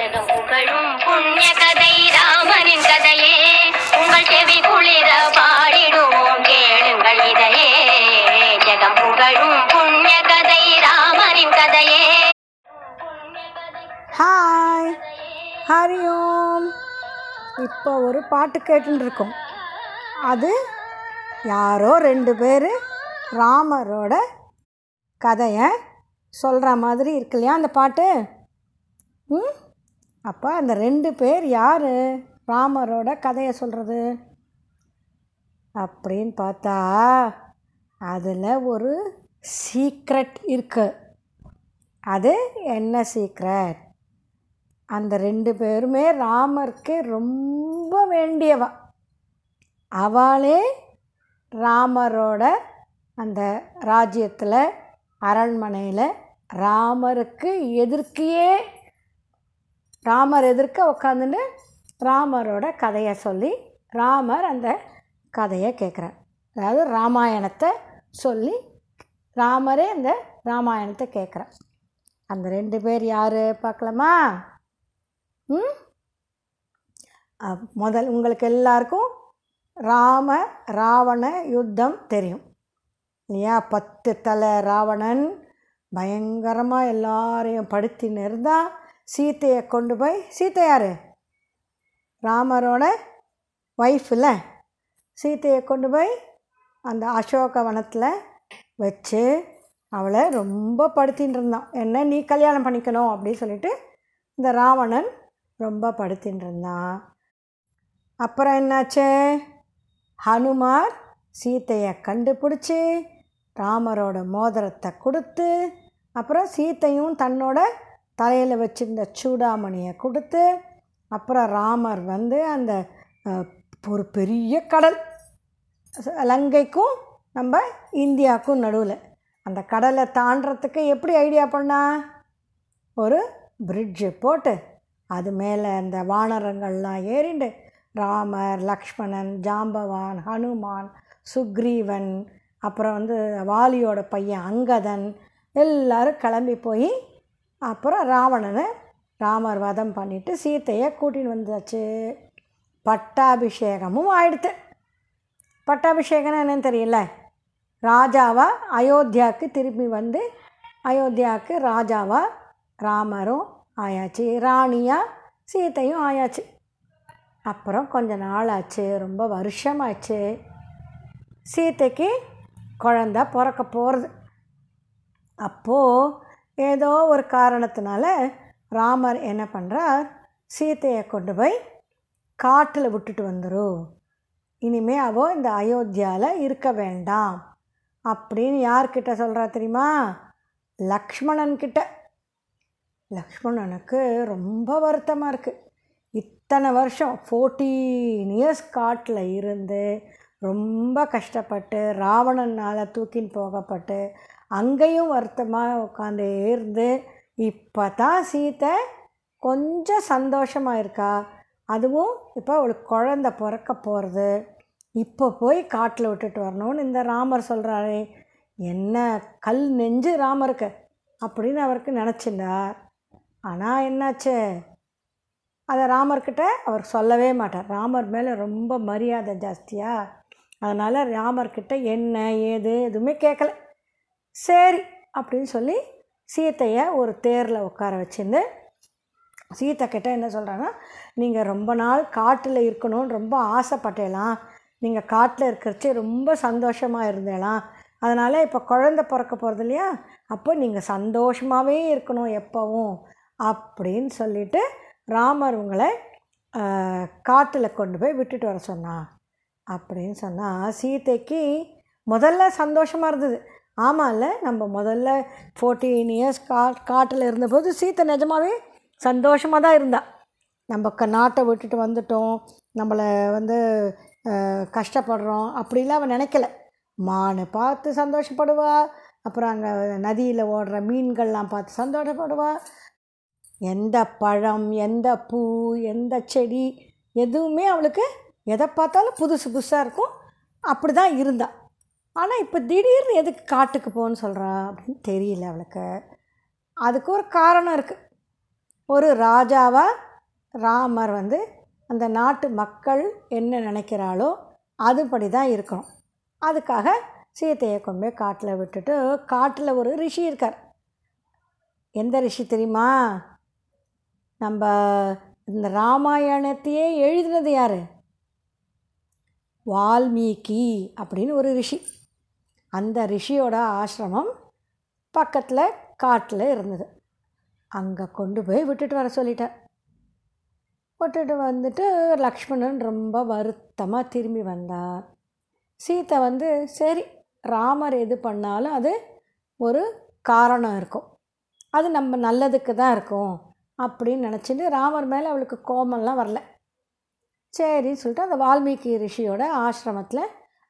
ஜெகம் புகழும் புண்ணிய கதை ராமனின் கதையே உங்கள் செவி குளிர பாடிடுவோம் கேளுங்கள் இதையே ஜெகம் புகழும் புண்ணிய கதை ராமனின் கதையே ஹாய் ஹரி ஓம் இப்போ ஒரு பாட்டு கேட்டுன்னு இருக்கோம் அது யாரோ ரெண்டு பேர் ராமரோட கதையை சொல்கிற மாதிரி இருக்கு இல்லையா அந்த பாட்டு? ம்? அப்போ அந்த ரெண்டு பேர் யார்? ராமரோட கதையை சொல்கிறது அப்படின்னு பார்த்தா அதில் ஒரு சீக்ரெட் இருக்குது அது என்ன சீக்ரெட் அந்த ரெண்டு பேருமே ராமருக்கு ரொம்ப வேண்டியவா. அவளே ராமரோட அந்த ராஜ்யத்தில் அரண்மனையில் ராமருக்கு எதிர்க்கையே ராமர் எதிர்க்க உட்காந்துட்டு ராமரோட கதையை சொல்லி ராமர் அந்த கதையை கேட்குறார் அதாவது ராமாயணத்தை சொல்லி ராமரே அந்த ராமாயணத்தை கேட்குறார் அந்த ரெண்டு பேர் யார் பார்க்கலாமா? ம்? முதல் உங்களுக்கு எல்லாருக்கும் ராம ராவண யுத்தம் தெரியும். இல்லையா? பத்து தலை ராவணன் பயங்கரமாக எல்லாரையும் படுத்தின்னு இருந்தால் சீத்தையை கொண்டு போய் சீத்தை யார்? ராமரோட ஒய்ஃபில் சீத்தையை கொண்டு போய் அந்த அசோக வனத்தில் வச்சு அவளை ரொம்ப படுத்தின்னு இருந்தான். என்ன நீ கல்யாணம் பண்ணிக்கணும்? அப்படின்னு சொல்லிட்டு இந்த ராவணன் ரொம்ப படுத்தின்னு இருந்தான். அப்புறம் என்னாச்சு? ஹனுமார் சீத்தையை கண்டுபிடிச்சி ராமரோட மோதிரத்தை கொடுத்து அப்புறம் சீத்தையும் தன்னோட தலையில் வச்சுருந்த சூடாமணியை கொடுத்து அப்புறம் ராமர் வந்து அந்த ஒரு பெரிய கடல் லங்கைக்கும் நம்ம இந்தியாவுக்கும் நடுவில். அந்த கடலை தாண்டறதுக்கு எப்படி ஐடியா பண்ணா? ஒரு பிரிட்ஜு போட்டு அது மேலே அந்த வானரங்கள்லாம் ஏறிண்டு ராமர் லக்ஷ்மணன் ஜாம்பவான் ஹனுமான் சுக்ரீவன் அப்புறம் வந்து வாலியோட பையன் அங்கதன் எல்லாரும் கிளம்பி போய் அப்புறம் ராவணனை ராமர் வதம் பண்ணிவிட்டு சீத்தையை கூட்டின்னு வந்தாச்சு பட்டாபிஷேகமும் ஆயிடுத்து. பட்டாபிஷேகம்னா என்னன்னு தெரியல ராஜாவா அயோத்தியாவுக்கு திரும்பி வந்து அயோத்தியாவுக்கு ராஜாவா ராமரும் ஆயாச்சு ராணியாக சீத்தையும் ஆயாச்சு. அப்புறம் கொஞ்ச நாள் ஆச்சு ரொம்ப வருஷமாச்சு சீத்தைக்கு குழந்த பிறக்க போகிறது அப்போது ஏதோ ஒரு காரணத்தினால ராமர் என்ன பண்ணுறார் சீத்தையை கொண்டு போய் காட்டில் விட்டுட்டு வந்துடும் இனிமே அவோ இந்த அயோத்தியாவில் இருக்க வேண்டாம். அப்படின்னு யார்கிட்ட சொல்கிறா தெரியுமா? லக்ஷ்மணன்கிட்ட லக்ஷ்மணனுக்கு ரொம்ப வருத்தமாக இருக்குது இத்தனை வருஷம் ஃபோர்டீன் இயர்ஸ் காட்டில் இருந்து ரொம்ப கஷ்டப்பட்டு ராவணனால் தூக்கின்னு போகப்பட்டு அங்கேயும் வருத்தமாக உட்காந்து இருந்து இப்போ தான் சீத்தை கொஞ்சம் சந்தோஷமாக இருக்கா? அதுவும் இப்போ அவளுக்கு குழந்த பிறக்க போகிறது இப்போ போய் காட்டில் விட்டுட்டு வரணும்னு இந்த ராமர் சொல்கிறாரே என்ன கல் நெஞ்சு ராமருக்கு அப்படின்னு அவருக்கு நினச்சிருந்தார். ஆனால் என்னாச்சு? அதை ராமர்கிட்ட அவர் சொல்லவே மாட்டார். ராமர் மேலே ரொம்ப மரியாதை ஜாஸ்தியாக அதனால் ராமர்கிட்ட என்ன ஏது எதுவுமே கேட்கல. சரி அப்படின்னு சொல்லி சீத்தையை ஒரு தேரில் உட்கார வச்சுருந்து சீத்தை கிட்ட என்ன சொல்கிறாங்கன்னா நீங்கள் ரொம்ப நாள் காட்டில் இருக்கணும்னு ரொம்ப ஆசைப்பட்டேலாம். நீங்கள் காட்டில் இருக்கிறச்சு ரொம்ப சந்தோஷமாக இருந்தேலாம். அதனால் இப்போ குழந்த பிறக்க போகிறது இல்லையா? அப்போ நீங்கள் சந்தோஷமாகவே இருக்கணும் எப்போவும். அப்படின்னு சொல்லிட்டு ராமர் உங்களை காட்டில் கொண்டு போய் விட்டுட்டு வர சொன்னான். அப்படின்னு சொன்னால் சீதைக்கு முதல்ல சந்தோஷமாக இருந்தது. ஆமாம்ல நம்ம முதல்ல ஃபோர்டீன் இயர்ஸ் கா காட்டில் இருந்தபோது சீத்தை நிஜமாகவே சந்தோஷமாக தான் இருந்தா. நம்ம க நாட்டை விட்டுட்டு வந்துட்டோம். நம்மளை வந்து கஷ்டப்படுறோம். அப்படிலாம் அவன் நினைக்கல. மானை பார்த்து சந்தோஷப்படுவா. அப்புறம் அங்கே நதியில் ஓடுற மீன்கள்லாம் பார்த்து சந்தோஷப்படுவா. எந்த பழம் எந்த பூ எந்த செடி எதுவுமே அவளுக்கு எதை பார்த்தாலும் புதுசு புதுசாக இருக்கும். அப்படி தான் இருந்தாள் ஆனால் இப்போ திடீர்னு எதுக்கு காட்டுக்கு போகணுன்னு சொல்கிறா அப்படின்னு தெரியல அவளுக்கு. அதுக்கு ஒரு காரணம் இருக்குது ஒரு ராஜாவாக ராமர் வந்து அந்த நாட்டு மக்கள் என்ன நினைக்கிறாளோ அதுபடி தான் இருக்கணும். அதுக்காக சீத்தையை கொண்டு போய் காட்டில் விட்டுட்டு காட்டில் ஒரு ரிஷி இருக்கார். எந்த ரிஷி தெரியுமா? நம்ம இந்த ராமாயணத்தையே எழுதினது யார்? வால்மீகி அப்படின்னு ஒரு ரிஷி. அந்த ரிஷியோட ஆசிரமம் பக்கத்தில் காட்டில் இருந்தது. அங்கே கொண்டு போய் விட்டுட்டு வர சொல்லிட்டேன். விட்டுட்டு வந்துட்டு லக்ஷ்மணன் ரொம்ப வருத்தமாக திரும்பி வந்தார் சீத்தை வந்து சரி ராமர் எது பண்ணாலும் அது ஒரு காரணம் இருக்கும். அது நம்ம நல்லதுக்கு தான் இருக்கும். அப்படின்னு நினச்சிட்டு ராமர் மேலே அவளுக்கு கோபம்லாம் வரல. சரின்னு சொல்லிட்டு அந்த வால்மீகி ரிஷியோட ஆசிரமத்தில்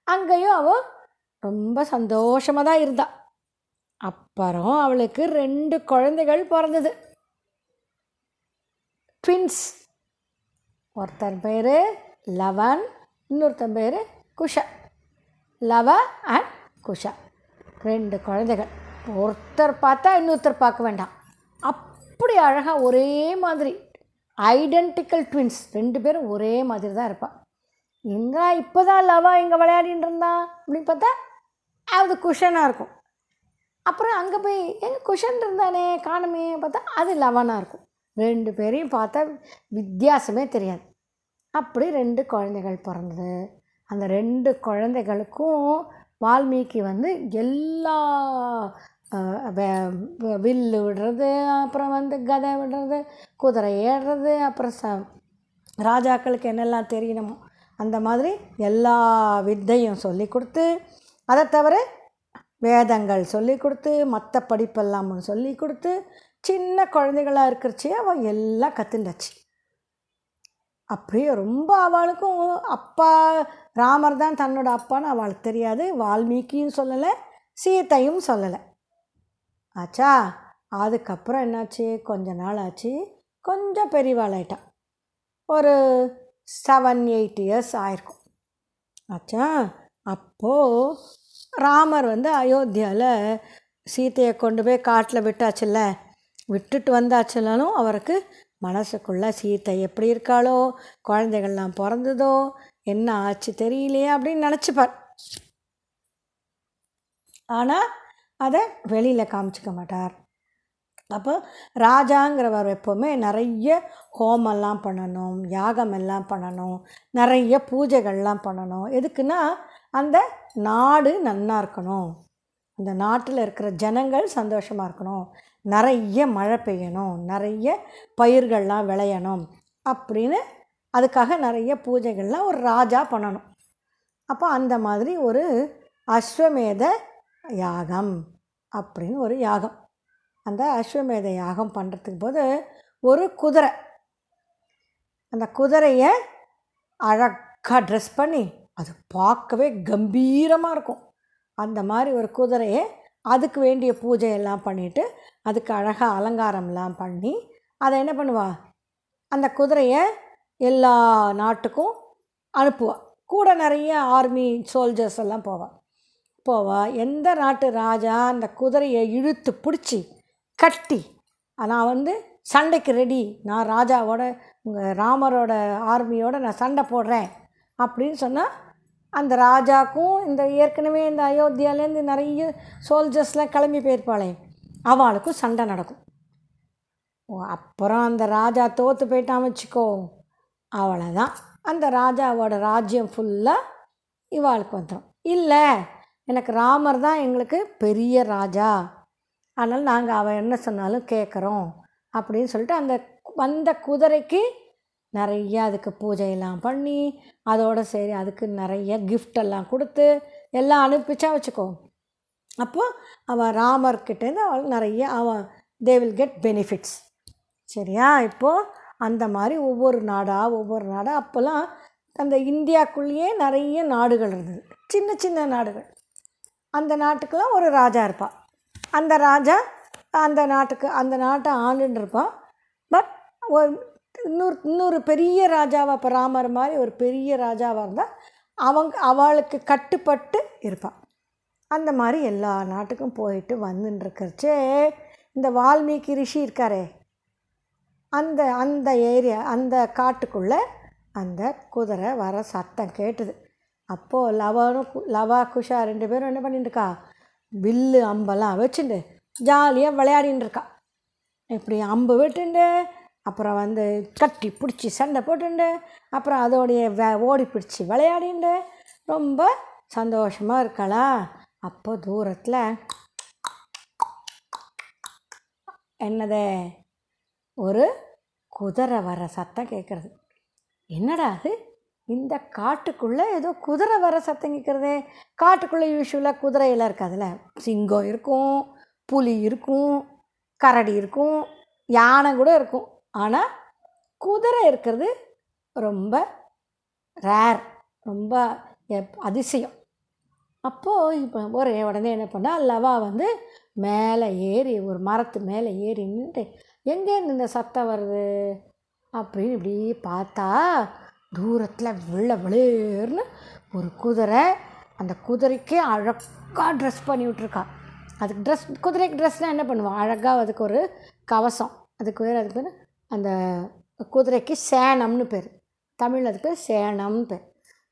அங்கேயும் அவள் ரொம்ப சந்தோஷமாக தான் இருந்தா. அப்புறம் அவளுக்கு ரெண்டு குழந்தைகள் பிறந்தது. ட்வின்ஸ் ஒருத்தன் பேர் லவன் இன்னொருத்தன் பேர் குஷா. லவ அண்ட் குஷா. ரெண்டு குழந்தைகள். ஒருத்தர் பார்த்தா இன்னொருத்தர் பார்க்க வேண்டாம். அப்படி அழகாக ஒரே மாதிரி. ஐடென்டிக்கல் ட்வின்ஸ் ரெண்டு பேரும் ஒரே மாதிரி தான் இருப்பாள் எங்கே இப்போ தான் லவா இங்கே விளையாடின்னு இருந்தான் அப்படின்னு பார்த்தா அது குஷனாக இருக்கும். அப்புறம் அங்கே போய் எங்கே குஷன் இருந்தானே காணுமே பார்த்தா அது லவனாக இருக்கும். ரெண்டு பேரையும் பார்த்தா வித்தியாசமே தெரியாது. அப்படி ரெண்டு குழந்தைகள் பிறந்தது. அந்த ரெண்டு குழந்தைகளுக்கும் வால்மீகி வந்து எல்லா வில்லு விடுறது அப்புறம் வந்து கதை விடுறது குதிரை ஏறுறது அப்புறம் ச ராஜாக்களுக்கு என்னெல்லாம் தெரியணுமோ அந்த மாதிரி எல்லா வித்தையும் சொல்லி கொடுத்து அதை தவிர வேதங்கள் சொல்லி கொடுத்து மற்ற படிப்பெல்லாம் சொல்லி கொடுத்து சின்ன குழந்தைகளாக இருக்கிறச்சே அவள் எல்லாம் கற்றுண்டாச்சு அப்படியே ரொம்ப அவளுக்கும் அப்பா ராமர் தான் தன்னோட அப்பான்னு அவளுக்கு தெரியாது. வால்மீகியும் சொல்லலை சீத்தையும் சொல்லலை. ஆச்சா அதுக்கப்புறம் என்னாச்சு? கொஞ்ச நாள் ஆச்சு. கொஞ்சம் பெரியவாளாயிட்டான் ஒரு செவன் எயிட் இயர்ஸ் ஆயிருக்கும். ஆச்சா அப்போது ராமர் வந்து அயோத்தியாவில் சீதையை கொண்டு போய் காட்டில் விட்டாச்சுல்ல? விட்டுட்டு வந்தாச்சுனாலும் அவருக்கு மனசுக்குள்ளே சீத்தை எப்படி இருக்காளோ? குழந்தைகள்லாம் பிறந்ததோ? என்ன ஆச்சு தெரியலையே அப்படின்னு நினச்சிப்பார். ஆனால் அதை வெளியில் காமிச்சிக்க மாட்டார். அப்போ ராஜாங்கிறவர் எப்போவுமே நிறைய ஹோமெல்லாம் பண்ணணும் யாகம் எல்லாம் பண்ணணும் நிறைய பூஜைகள்லாம் பண்ணணும். எதுக்குன்னா அந்த நாடு நன்னா இருக்கணும். அந்த நாட்டில் இருக்கிற ஜனங்கள் சந்தோஷமாக இருக்கணும். நிறைய மழை பெய்யணும் நிறைய பயிர்கள்லாம் விளையணும் அப்படின்னு அதுக்காக நிறைய பூஜைகள்லாம் ஒரு ராஜா பண்ணணும். அப்போ அந்த மாதிரி ஒரு அஸ்வமேத யாகம் அப்படின்னு ஒரு யாகம். அந்த அஸ்வமேத யாகம் பண்ணுறதுக்கு போது ஒரு குதிரை அந்த குதிரையை அழகாக ட்ரெஸ் பண்ணி அது பார்க்கவே கம்பீரமாக இருக்கும். அந்த மாதிரி ஒரு குதிரையை அதுக்கு வேண்டிய பூஜையெல்லாம் பண்ணிவிட்டு அதுக்கு அழகாக அலங்காரம்லாம் பண்ணி அதை என்ன பண்ணுவா? அந்த குதிரையை எல்லா நாட்டுக்கும் அனுப்புவாள் கூட நிறைய ஆர்மி சோல்ஜர்ஸ் எல்லாம் போவாள் போவா. எந்த நாட்டு ராஜா அந்த குதிரையை இழுத்து பிடிச்சி கட்டி. நான் வந்து சண்டைக்கு ரெடி நான் ராஜாவோட உங்கள் ராமரோட ஆர்மியோட நான் சண்டை போடுறேன் அப்படின்னு சொன்னால் அந்த ராஜாக்கும் இந்த ஏற்கனவே இந்த அயோத்தியாலேருந்து நிறைய சோல்ஜர்ஸ்லாம் கிளம்பி போயிருப்பாளே அவளுக்கும் சண்டை நடக்கும். ஓ, அப்புறம் அந்த ராஜா தோற்று போயிட்டான் வச்சுக்கோ. அவ்வளோதான் அந்த ராஜாவோட ராஜ்யம் ஃபுல்லாக இவாளுக்கு வந்துடும் இல்லை எனக்கு ராமர் தான் எங்களுக்கு பெரிய ராஜா. அதனால் நாங்கள் அவன் என்ன சொன்னாலும் கேட்குறோம் அப்படின்னு சொல்லிட்டு அந்த வந்த குதிரைக்கு நிறைய அதுக்கு பூஜையெல்லாம் பண்ணி அதோடு சரி அதுக்கு நிறைய கிஃப்டெல்லாம் கொடுத்து எல்லாம் அனுப்பிச்சா வச்சுக்கோ. அப்போ அவன் ராமர்கிட்டேருந்து அவள் நிறைய அவன் தே வில் கெட் பெனிஃபிட்ஸ் சரியா? இப்போது அந்த மாதிரி ஒவ்வொரு நாடாக ஒவ்வொரு நாடாக அப்போல்லாம் அந்த இந்தியாக்குள்ளேயே நிறைய நாடுகள் இருந்தது. சின்ன சின்ன நாடுகள். அந்த நாட்டுக்கெல்லாம் ஒரு ராஜா இருப்பாள் அந்த ராஜா அந்த நாட்டுக்கு அந்த நாட்டை ஆண்டுன்னு பட் ஒரு இன்னொரு இன்னொரு பெரிய ராஜாவாக இப்போ ராமர் மாதிரி ஒரு பெரிய ராஜாவாக இருந்தால் அவங்க அவளுக்கு கட்டுப்பட்டு இருப்பாள் அந்த மாதிரி எல்லா நாட்டுக்கும் போயிட்டு வந்துன்னு இருக்கிறச்சே இந்த வால்மீகி ரிஷி இருக்காரே. அந்த அந்த ஏரியா அந்த காட்டுக்குள்ளே அந்த குதிரை வர சத்தம் கேட்டுது. அப்போது லவானும் கு- லவா குஷா ரெண்டு பேரும் என்ன பண்ணிட்டுருக்கா வில்லு அம்பெல்லாம் வச்சுட்டு ஜாலியாக விளையாடின்னு இருக்கா இப்படி அம்பு விட்டுண்டு அப்புறம் வந்து கட்டி பிடிச்சி சண்டை போட்டுண்டு அப்புறம் அதோடைய வே ஓடி பிடிச்சி விளையாடிண்டு. ரொம்ப சந்தோஷமாக இருக்கலாம் அப்போ தூரத்தில் என்னது? ஒரு குதிரை வர சத்தம் கேட்குறது என்னடா அது? இந்த காட்டுக்குள்ளே ஏதோ குதிரை வர சத்தம் கேட்குறதே காட்டுக்குள்ளே யூஸ்வலாக குதிரையெல்லாம் இருக்காதுல்ல. சிங்கம் இருக்கும் புலி இருக்கும் கரடி இருக்கும் யானை கூட இருக்கும். ஆனால் குதிரை இருக்கிறது ரொம்ப ரேர் ரொம்ப எப்- அதிசயம். அப்போது இப்போ ஒரு உடனே என்ன பண்ணால் லவா வந்து மேலே ஏறி ஒரு மரத்து மேலே ஏறி நின்று எங்கேருந்து இந்த சத்தம் வருது? அப்படின்னு இப்படி பார்த்தா தூரத்தில் வெள்ளை வெளியேர்னு ஒரு குதிரை அந்த குதிரைக்கே அழகாக ட்ரெஸ் பண்ணி விட்ருக்கா அதுக்கு ட்ரெஸ் குதிரைக்கு ட்ரெஸ்னால் என்ன பண்ணுவோம் அழகாக அதுக்கு ஒரு கவசம். அதுக்கு பேர் அதுக்கு பேர் அந்த குதிரைக்கு சேணம்னு பேர். தமிழ் அதுக்கு பேர் சேணம்னு பேர்.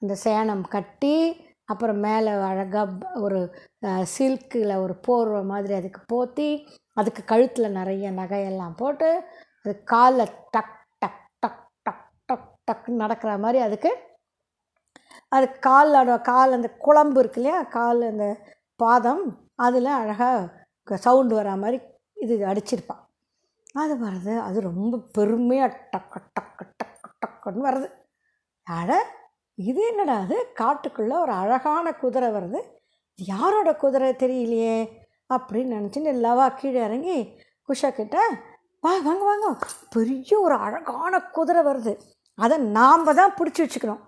அந்த சேணம் கட்டி அப்புறம் மேலே அழகாக ஒரு சில்கில் ஒரு போர்வை மாதிரி அதுக்கு போற்றி அதுக்கு கழுத்தில் நிறைய நகையெல்லாம் போட்டு அது காலில் டக் டக்குன்னு நடக்கிற மாதிரி அதுக்கு அது காலோட கால் அந்த குழம்பு இருக்கு இல்லையா? கால் அந்த பாதம் அதில் அழகாக சவுண்டு வரா மாதிரி இது அடிச்சிருப்பான் அது வர்றது அது ரொம்ப பெருமையாக டக்கு டக்கு டக்கு டக்குன்னு வருது அட இது என்னடா அது? காட்டுக்குள்ளே ஒரு அழகான குதிரை வருது. யாரோட குதிரை தெரியலையே? அப்படின்னு நினச்சின்னு லவா கீழே இறங்கி குஷா கிட்ட வா வாங்க வாங்க. பெரிய ஒரு அழகான குதிரை வருது. அதை நாம் தான் பிடிச்சி வச்சுக்கணும்.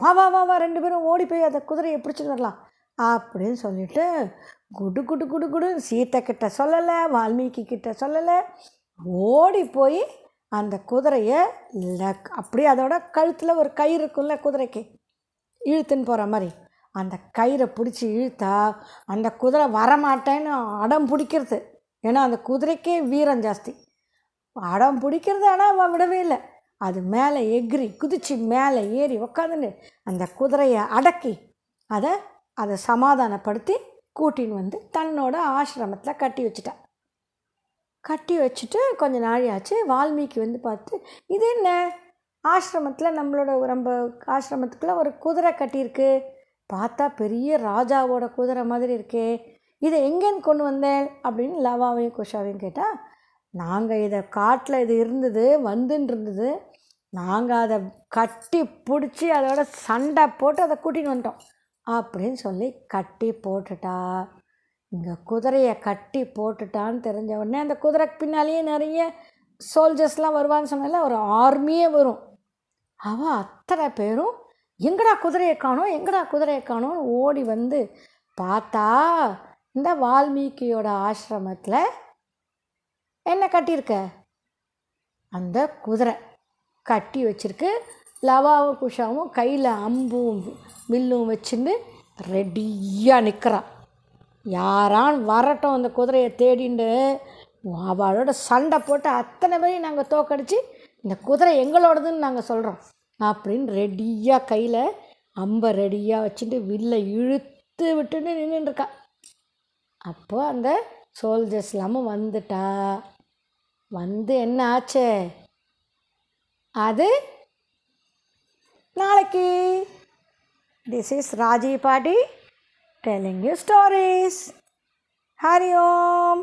வா வா வா வா ரெண்டு பேரும் ஓடி போய் அந்த குதிரையை பிடிச்சிட்டு வரலாம். அப்படின்னு சொல்லிட்டு குடு குடு குடு குடு சீத்தை கிட்ட சொல்லலை வால்மீகி கிட்ட சொல்லலை ஓடி போய் அந்த குதிரையை லக் அப்படியே அதோட கழுத்தில் ஒரு கயிறு இருக்கும்ல குதிரைக்கு இழுத்துன்னு போகிற மாதிரி. அந்த கயிறை பிடிச்சி இழுத்தா அந்த குதிரை வரமாட்டேன்னு அடம் பிடிக்கிறது. ஏன்னா அந்த குதிரைக்கே வீரம் ஜாஸ்தி. அடம் பிடிக்கிறது ஆனால் அவன் விடவே இல்லை. அது மேலே எகிரி குதிச்சு மேலே ஏறி உக்காந்துன்னு அந்த குதிரையை அடக்கி அதை அதை சமாதானப்படுத்தி கூட்டின்னு வந்து தன்னோட ஆசிரமத்தில் கட்டி வச்சிட்டான் கட்டி வச்சுட்டு கொஞ்ச நாழியாச்சு வால்மீகி வந்து பார்த்து இது என்ன? ஆசிரமத்தில் நம்மளோட நம்ம ஆசிரமத்துக்குள்ளே ஒரு குதிரை கட்டியிருக்கு. பார்த்தா பெரிய ராஜாவோட குதிரை மாதிரி இருக்கே. இதை எங்கேன்னு கொண்டு வந்தேன்? அப்படின்னு லவாவையும் குஷாவையும் கேட்டால் நாங்கள் இதை காட்டில் இது இருந்தது வந்துன்னு இருந்தது. நாங்கள் அதை கட்டி பிடிச்சி அதோட சண்டை போட்டு அதை கூட்டின்னு வந்துட்டோம். அப்படின்னு சொல்லி கட்டி போட்டுட்டா. இங்கே குதிரையை கட்டி போட்டுட்டான்னு தெரிஞ்ச உடனே அந்த குதிரைக்கு பின்னாலேயே நிறைய சோல்ஜர்ஸ்லாம் வருவான்னு சொன்னால ஒரு ஆர்மியே வரும். அவள் அத்தனை பேரும் எங்கடா குதிரையை காணோம்? எங்கடா குதிரையை காணோம்னு ஓடி வந்து பார்த்தா இந்த வால்மீகியோட ஆசிரமத்தில் என்ன கட்டியிருக்க? அந்த குதிரை. கட்டி வச்சிருக்கு. லவாவும் குஷாவும் கையில் அம்பும் வில்லும் வச்சுட்டு ரெடியாக நிற்கிறான் யாரான் வரட்டும் அந்த குதிரையை தேடிண்டு. அவளோட சண்டை போட்டு அத்தனை பேரையும் நாங்கள் தோக்கடிச்சு இந்த குதிரை எங்களோடதுன்னு நாங்கள் சொல்கிறோம் அப்படின்னு ரெடியாக கையில் அம்பை ரெடியாக வச்சுட்டு வில்லை இழுத்து விட்டுன்னு நின்றுட்டுருக்கா அப்போது அந்த சோல்ஜர்ஸ் இல்லாமல் வந்துட்டா. வந்து என்ன ஆச்சே? அது நாளைக்கு this is Rajiv paati telling you stories Hari Om